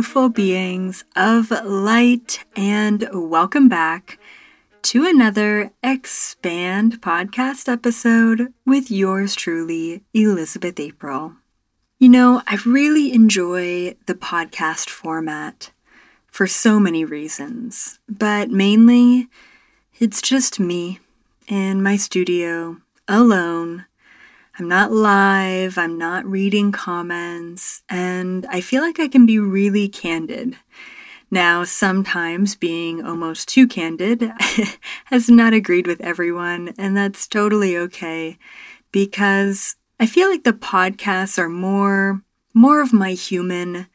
Beautiful beings of light, and welcome back to another Expand podcast episode with yours truly, Elizabeth April. You know, I really enjoy the podcast format for so many reasons, but mainly it's just me in my studio alone I'm not live, I'm not reading comments, and I feel like I can be really candid. Now, sometimes being almost too candid has not agreed with everyone, and that's totally okay because I feel like the podcasts are more more of my human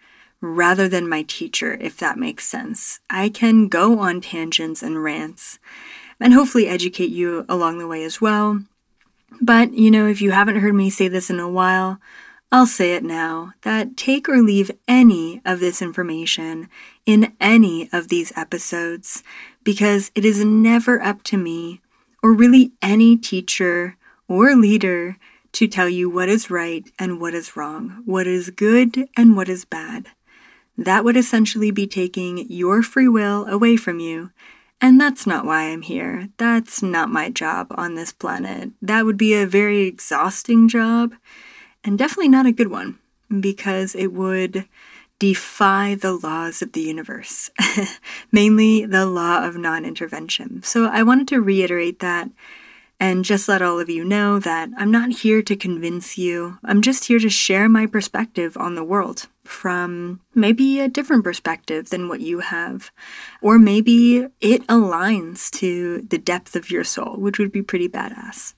rather than my teacher, if that makes sense. I can go on tangents and rants and hopefully educate you along the way as well. But, you know, if you haven't heard me say this in a while, I'll say it now that take or leave any of this information in any of these episodes because it is never up to me or really any teacher or leader to tell you what is right and what is wrong, what is good and what is bad. That would essentially be taking your free will away from you and that's not why I'm here. That's not my job on this planet. That would be a very exhausting job, and definitely not a good one, because it would defy the laws of the universe, mainly the law of non intervention. So I wanted to reiterate that and just let all of you know that I'm not here to convince you. I'm just here to share my perspective on the world from maybe a different perspective than what you have. Or maybe it aligns to the depth of your soul, which would be pretty badass.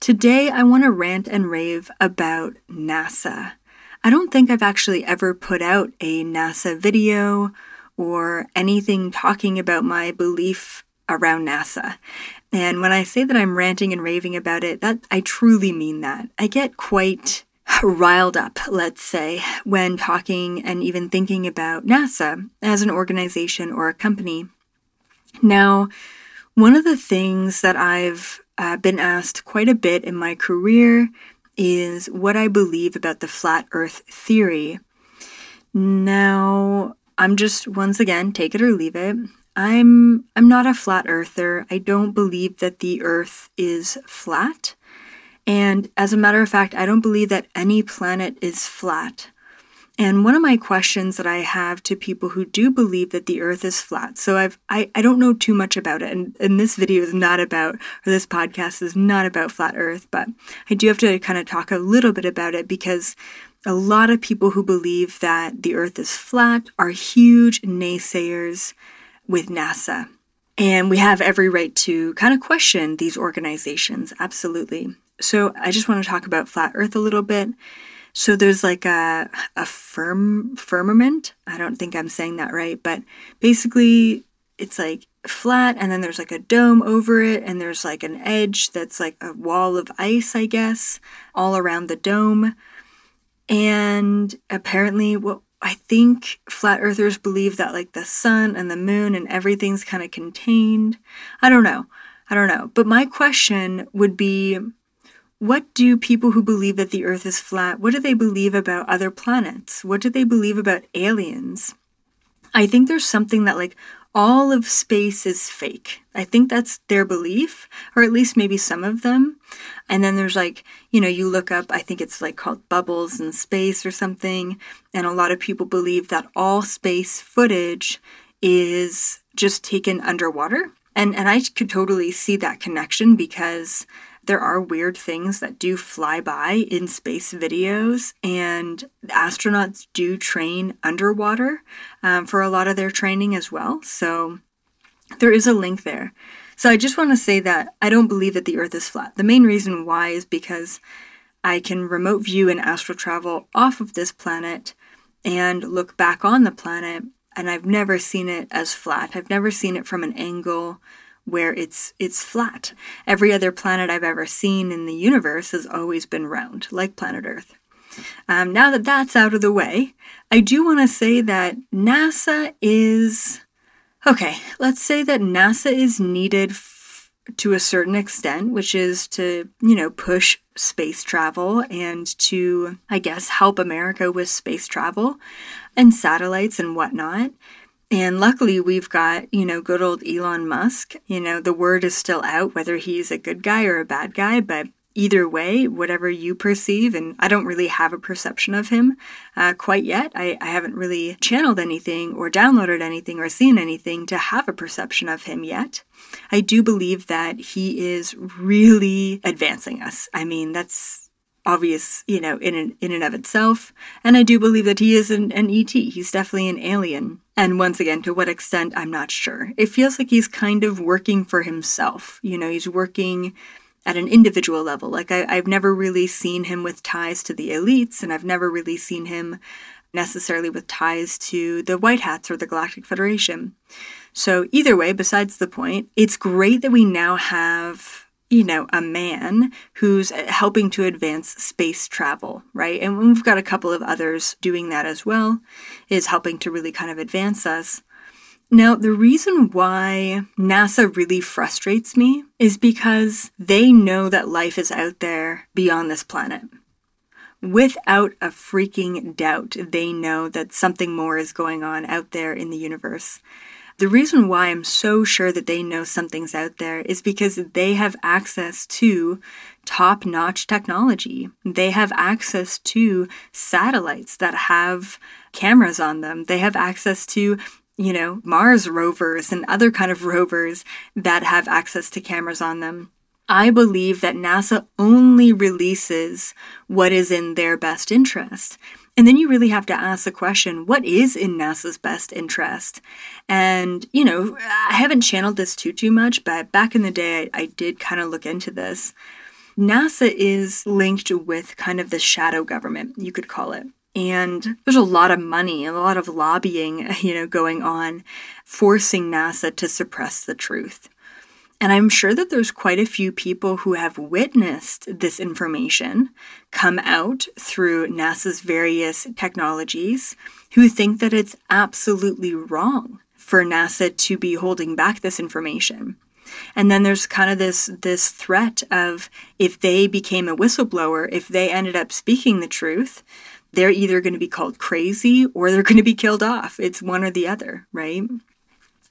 Today, I want to rant and rave about NASA. I don't think I've actually ever put out a NASA video or anything talking about my belief around NASA. And when I say that I'm ranting and raving about it, that I truly mean that. I get quite riled up, let's say, when talking and even thinking about NASA as an organization or a company. Now, one of the things that I've uh, been asked quite a bit in my career is what I believe about the flat earth theory. Now, I'm just once again, take it or leave it. I'm I'm not a flat earther. I don't believe that the earth is flat. And as a matter of fact, I don't believe that any planet is flat. And one of my questions that I have to people who do believe that the earth is flat, so I've, I, I don't know too much about it, and, and this video is not about, or this podcast is not about flat earth, but I do have to kind of talk a little bit about it because a lot of people who believe that the earth is flat are huge naysayers with NASA. And we have every right to kind of question these organizations, absolutely. So I just want to talk about flat Earth a little bit. So there's like a a firm firmament. I don't think I'm saying that right, but basically it's like flat and then there's like a dome over it and there's like an edge that's like a wall of ice, I guess, all around the dome. And apparently what I think flat earthers believe that like the sun and the moon and everything's kind of contained. I don't know. I don't know. But my question would be what do people who believe that the earth is flat, what do they believe about other planets? What do they believe about aliens? I think there's something that like all of space is fake. I think that's their belief, or at least maybe some of them. And then there's like, you know, you look up, I think it's like called bubbles in space or something. And a lot of people believe that all space footage is just taken underwater. And, and I could totally see that connection because there are weird things that do fly by in space videos, and astronauts do train underwater um, for a lot of their training as well. So there is a link there. So I just want to say that I don't believe that the Earth is flat. The main reason why is because I can remote view and astral travel off of this planet and look back on the planet, and I've never seen it as flat. I've never seen it from an angle where it's it's flat. Every other planet I've ever seen in the universe has always been round, like planet Earth. Um, now that that's out of the way, I do want to say that NASA is okay. Let's say that NASA is needed f- to a certain extent, which is to, you know, push space travel and to, I guess, help America with space travel and satellites and whatnot. And luckily, we've got, you know, good old Elon Musk. You know, the word is still out whether he's a good guy or a bad guy, but either way, whatever you perceive, and I don't really have a perception of him uh, quite yet. I, I haven't really channeled anything or downloaded anything or seen anything to have a perception of him yet. I do believe that he is really advancing us. I mean, that's obvious, you know, in and, in and of itself. And I do believe that he is an, an ET. He's definitely an alien. And once again, to what extent, I'm not sure. It feels like he's kind of working for himself. You know, he's working at an individual level. Like, I, I've never really seen him with ties to the elites, and I've never really seen him necessarily with ties to the White Hats or the Galactic Federation. So, either way, besides the point, it's great that we now have, you know, a man who's uh, helping to advance space travel, right? And we've got a couple of others doing that as well, is helping to really kind of advance us. Now, the reason why NASA really frustrates me is because they know that life is out there beyond this planet. Without a freaking doubt, they know that something more is going on out there in the universe. The reason why I'm so sure that they know something's out there is because they have access to top notch technology. They have access to satellites that have cameras on them. They have access to you know, Mars rovers and other kind of rovers that have access to cameras on them. I believe that NASA only releases what is in their best interest. And then you really have to ask the question what is in NASA's best interest? And, you know, I haven't channeled this too, too much, but back in the day, I, I did kind of look into this. NASA is linked with kind of the shadow government, you could call it. And there's a lot of money a lot of lobbying, you know, going on, forcing NASA to suppress the truth. And I'm sure that there's quite a few people who have witnessed this information come out through NASA's various technologies who think that it's absolutely wrong for NASA to be holding back this information. And then there's kind of this this threat of if they became a whistleblower, if they ended up speaking the truth, they're either going to be called crazy or they're going to be killed off. It's one or the other, right?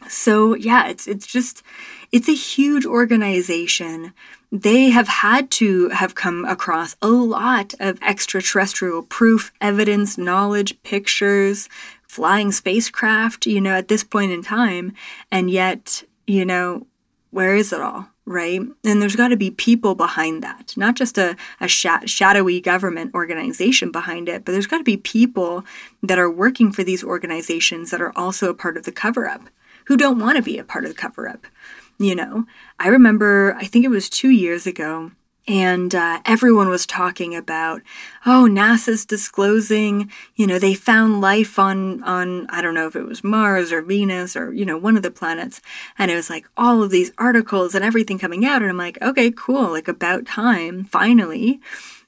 So yeah, it's it's just it's a huge organization. They have had to have come across a lot of extraterrestrial proof, evidence, knowledge, pictures, flying spacecraft, you know, at this point in time, and yet, you know, where is it all? right? And there's got to be people behind that, not just a, a sh- shadowy government organization behind it, but there's got to be people that are working for these organizations that are also a part of the cover up who don't want to be a part of the cover up. You know, I remember, I think it was two years ago, and uh, everyone was talking about oh nasa's disclosing you know they found life on on i don't know if it was mars or venus or you know one of the planets and it was like all of these articles and everything coming out and i'm like okay cool like about time finally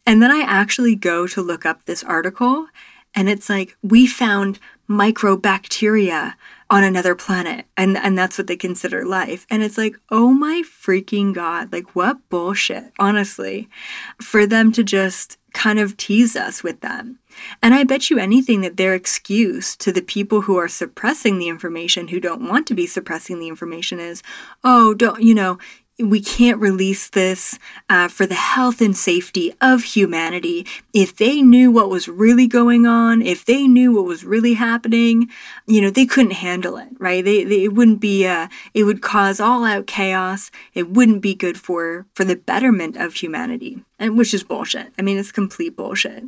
and then i actually go to look up this article and it's like we found microbacteria on another planet and and that's what they consider life. And it's like oh my freaking god like what bullshit honestly for them to just kind of tease us with them. And i bet you anything that their excuse to the people who are suppressing the information who don't want to be suppressing the information is oh don't you know we can't release this uh, for the health and safety of humanity. If they knew what was really going on, if they knew what was really happening, you know, they couldn't handle it, right? They, they it wouldn't be, uh, it would cause all out chaos. It wouldn't be good for, for the betterment of humanity, and which is bullshit. I mean, it's complete bullshit.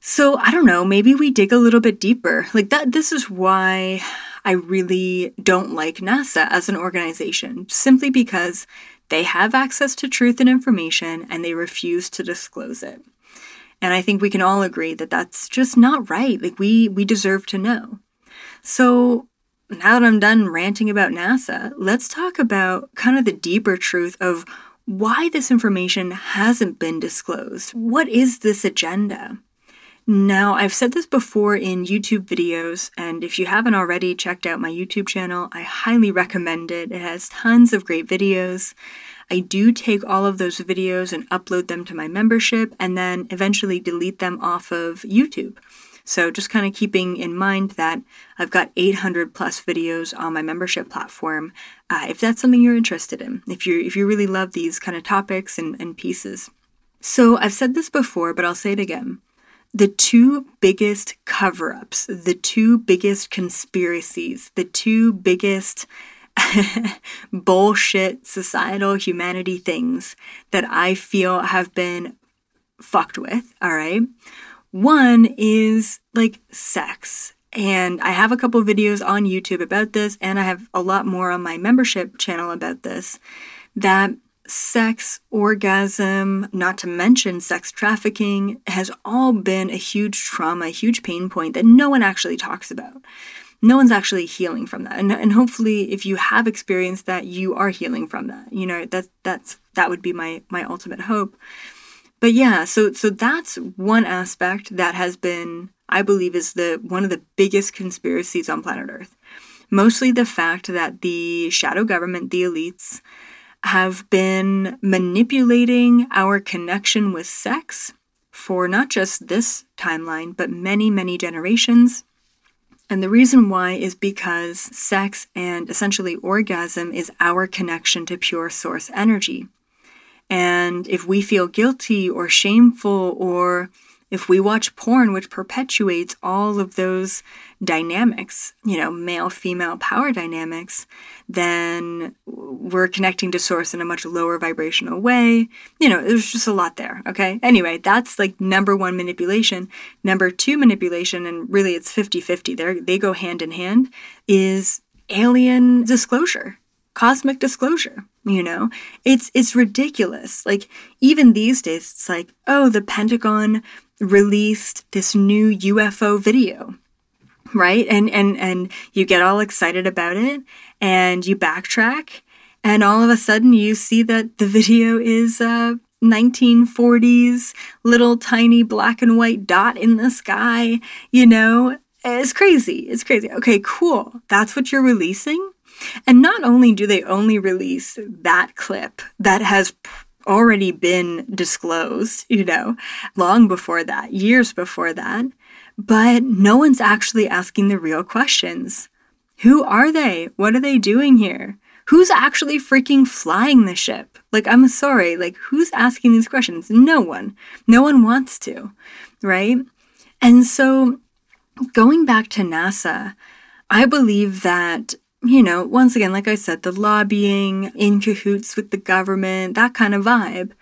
So I don't know, maybe we dig a little bit deeper. Like that, this is why I really don't like NASA as an organization, simply because they have access to truth and information and they refuse to disclose it. And I think we can all agree that that's just not right. Like we we deserve to know. So now that I'm done ranting about NASA, let's talk about kind of the deeper truth of why this information hasn't been disclosed. What is this agenda? Now, I've said this before in YouTube videos, and if you haven't already checked out my YouTube channel, I highly recommend it. It has tons of great videos. I do take all of those videos and upload them to my membership and then eventually delete them off of YouTube. So just kind of keeping in mind that I've got 800 plus videos on my membership platform. Uh, if that's something you're interested in, if you if you really love these kind of topics and, and pieces. So I've said this before, but I'll say it again. The two biggest cover ups, the two biggest conspiracies, the two biggest bullshit societal humanity things that I feel have been fucked with, all right? One is like sex. And I have a couple videos on YouTube about this, and I have a lot more on my membership channel about this. That sex, orgasm, not to mention sex trafficking, has all been a huge trauma, a huge pain point that no one actually talks about no one's actually healing from that. And, and hopefully if you have experienced that, you are healing from that. You know, that that's that would be my my ultimate hope. But yeah, so so that's one aspect that has been I believe is the one of the biggest conspiracies on planet Earth. Mostly the fact that the shadow government, the elites, have been manipulating our connection with sex for not just this timeline, but many, many generations and the reason why is because sex and essentially orgasm is our connection to pure source energy. And if we feel guilty or shameful or if we watch porn, which perpetuates all of those dynamics, you know, male female power dynamics, then we're connecting to source in a much lower vibrational way. You know, there's just a lot there. Okay. Anyway, that's like number one manipulation. Number two manipulation, and really it's 50 50, they go hand in hand, is alien disclosure cosmic disclosure you know it's it's ridiculous like even these days it's like oh the pentagon released this new UFO video right? And and and you get all excited about it and you backtrack and all of a sudden you see that the video is uh 1940s little tiny black and white dot in the sky you know? It's crazy. It's crazy. Okay cool. That's what you're releasing? And not only do they only release that clip that has already been disclosed, you know, long before that, years before that. But no one's actually asking the real questions. Who are they? What are they doing here? Who's actually freaking flying the ship? Like, I'm sorry, like, who's asking these questions? No one. No one wants to, right? And so, going back to NASA, I believe that you know, once again, like I said, the lobbying, in cahoots with the government, that kind of vibe.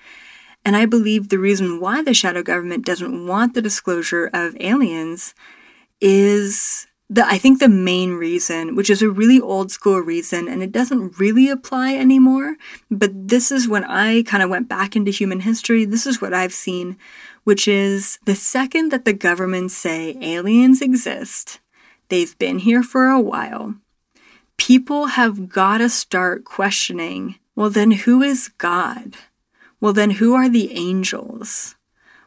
And I believe the reason why the shadow government doesn't want the disclosure of aliens is the I think the main reason, which is a really old school reason and it doesn't really apply anymore, but this is when I kind of went back into human history, this is what I've seen, which is the second that the government say aliens exist, they've been here for a while, people have got to start questioning well, then who is God? Well, then who are the angels?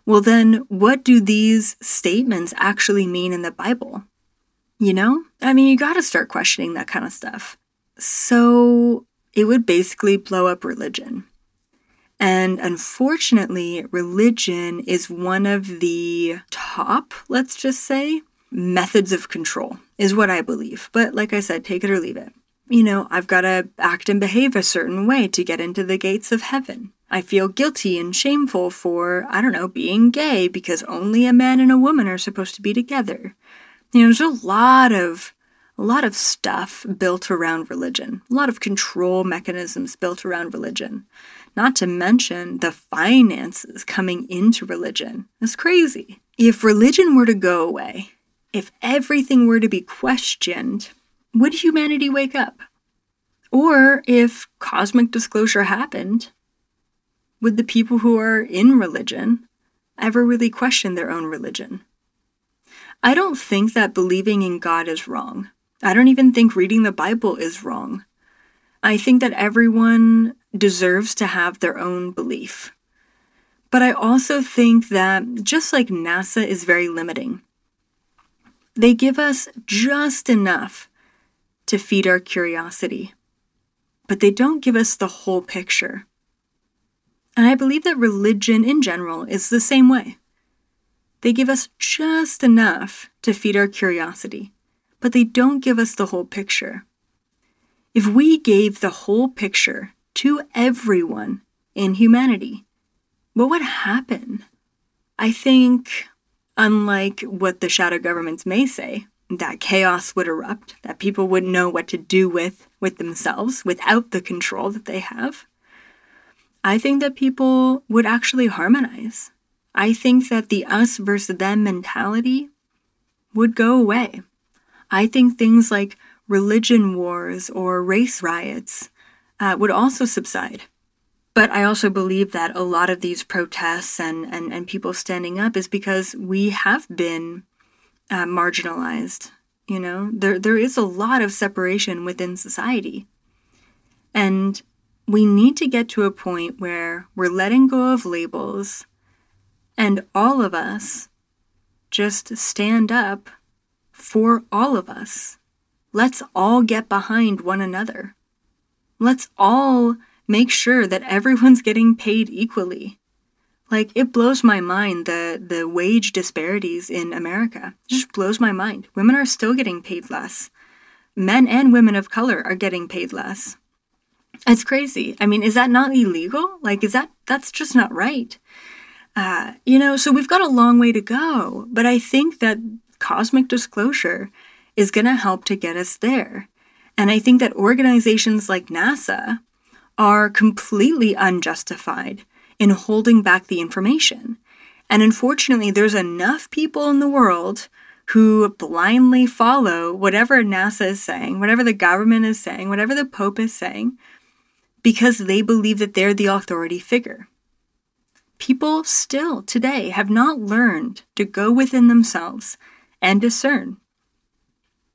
Well, then what do these statements actually mean in the Bible? You know? I mean, you got to start questioning that kind of stuff. So it would basically blow up religion. And unfortunately, religion is one of the top, let's just say, methods of control, is what I believe. But like I said, take it or leave it. You know, I've got to act and behave a certain way to get into the gates of heaven. I feel guilty and shameful for, I don't know, being gay because only a man and a woman are supposed to be together. You know, there's a lot of a lot of stuff built around religion, a lot of control mechanisms built around religion. Not to mention the finances coming into religion. It's crazy. If religion were to go away, if everything were to be questioned, would humanity wake up? Or if cosmic disclosure happened, would the people who are in religion ever really question their own religion? I don't think that believing in God is wrong. I don't even think reading the Bible is wrong. I think that everyone deserves to have their own belief. But I also think that just like NASA is very limiting, they give us just enough to feed our curiosity, but they don't give us the whole picture. And I believe that religion in general is the same way. They give us just enough to feed our curiosity, but they don't give us the whole picture. If we gave the whole picture to everyone in humanity, what would happen? I think, unlike what the shadow governments may say, that chaos would erupt, that people wouldn't know what to do with with themselves without the control that they have. I think that people would actually harmonize. I think that the us versus them mentality would go away. I think things like religion wars or race riots uh, would also subside. But I also believe that a lot of these protests and, and, and people standing up is because we have been uh, marginalized. You know, there, there is a lot of separation within society. And we need to get to a point where we're letting go of labels and all of us just stand up for all of us. Let's all get behind one another. Let's all make sure that everyone's getting paid equally. Like it blows my mind the the wage disparities in America. It just blows my mind. Women are still getting paid less. Men and women of color are getting paid less. It's crazy. I mean, is that not illegal? Like is that that's just not right. Uh, you know, so we've got a long way to go, but I think that cosmic disclosure is going to help to get us there. And I think that organizations like NASA are completely unjustified in holding back the information. And unfortunately, there's enough people in the world who blindly follow whatever NASA is saying, whatever the government is saying, whatever the Pope is saying, because they believe that they're the authority figure. People still today have not learned to go within themselves and discern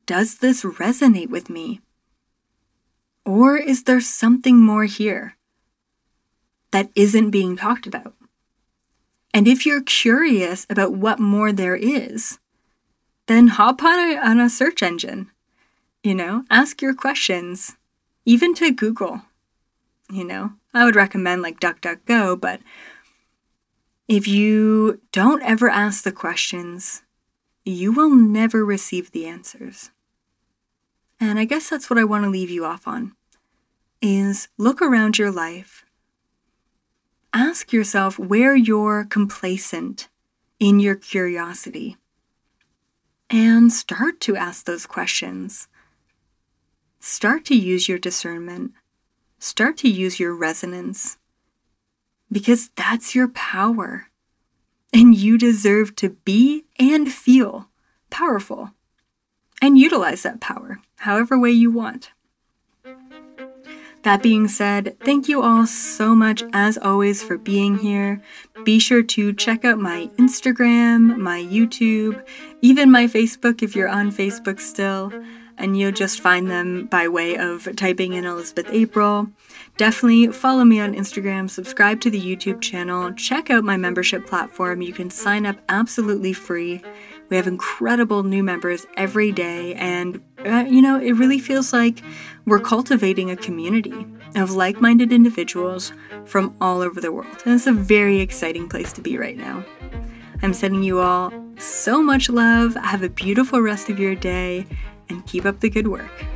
Does this resonate with me? Or is there something more here that isn't being talked about? And if you're curious about what more there is, then hop on a, on a search engine. You know, ask your questions, even to Google. You know, I would recommend like DuckDuckGo, but if you don't ever ask the questions, you will never receive the answers. And I guess that's what I want to leave you off on is look around your life. Ask yourself where you're complacent in your curiosity. And start to ask those questions. Start to use your discernment. Start to use your resonance. Because that's your power. And you deserve to be and feel powerful and utilize that power however way you want. That being said, thank you all so much as always for being here. Be sure to check out my Instagram, my YouTube, even my Facebook if you're on Facebook still, and you'll just find them by way of typing in Elizabeth April. Definitely follow me on Instagram, subscribe to the YouTube channel, check out my membership platform. You can sign up absolutely free. We have incredible new members every day, and uh, you know, it really feels like we're cultivating a community of like minded individuals from all over the world. And it's a very exciting place to be right now. I'm sending you all so much love. Have a beautiful rest of your day and keep up the good work.